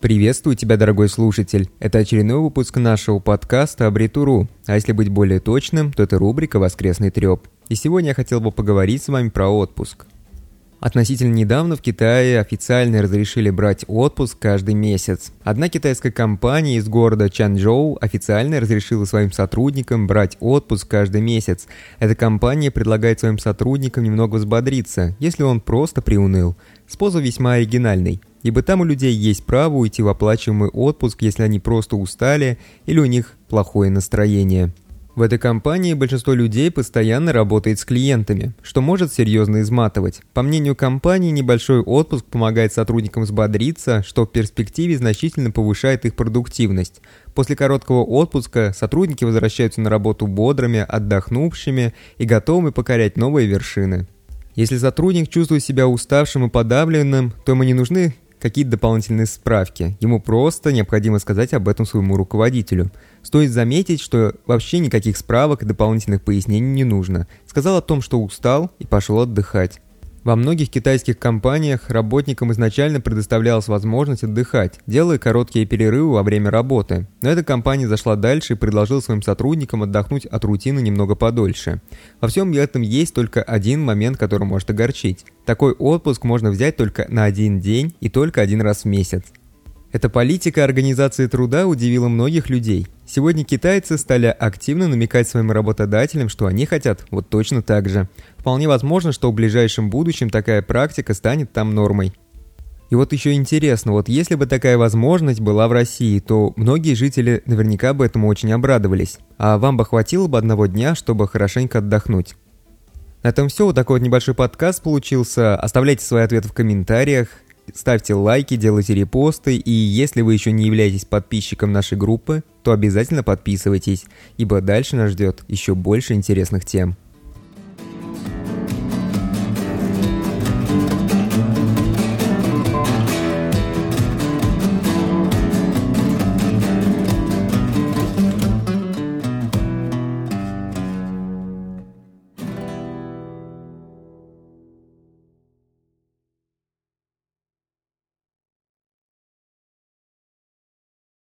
Приветствую тебя, дорогой слушатель. Это очередной выпуск нашего подкаста «Абритуру». А если быть более точным, то это рубрика «Воскресный треп». И сегодня я хотел бы поговорить с вами про отпуск. Относительно недавно в Китае официально разрешили брать отпуск каждый месяц. Одна китайская компания из города Чанчжоу официально разрешила своим сотрудникам брать отпуск каждый месяц. Эта компания предлагает своим сотрудникам немного взбодриться, если он просто приуныл. Способ весьма оригинальный, ибо там у людей есть право уйти в оплачиваемый отпуск, если они просто устали или у них плохое настроение. В этой компании большинство людей постоянно работает с клиентами, что может серьезно изматывать. По мнению компании, небольшой отпуск помогает сотрудникам взбодриться, что в перспективе значительно повышает их продуктивность. После короткого отпуска сотрудники возвращаются на работу бодрыми, отдохнувшими и готовыми покорять новые вершины. Если сотрудник чувствует себя уставшим и подавленным, то ему не нужны какие-то дополнительные справки. Ему просто необходимо сказать об этом своему руководителю. Стоит заметить, что вообще никаких справок и дополнительных пояснений не нужно. Сказал о том, что устал и пошел отдыхать. Во многих китайских компаниях работникам изначально предоставлялась возможность отдыхать, делая короткие перерывы во время работы. Но эта компания зашла дальше и предложила своим сотрудникам отдохнуть от рутины немного подольше. Во всем этом есть только один момент, который может огорчить. Такой отпуск можно взять только на один день и только один раз в месяц. Эта политика Организации труда удивила многих людей. Сегодня китайцы стали активно намекать своим работодателям, что они хотят вот точно так же. Вполне возможно, что в ближайшем будущем такая практика станет там нормой. И вот еще интересно, вот если бы такая возможность была в России, то многие жители наверняка бы этому очень обрадовались. А вам бы хватило бы одного дня, чтобы хорошенько отдохнуть. На этом все. Вот такой вот небольшой подкаст получился. Оставляйте свои ответы в комментариях ставьте лайки, делайте репосты, и если вы еще не являетесь подписчиком нашей группы, то обязательно подписывайтесь, ибо дальше нас ждет еще больше интересных тем.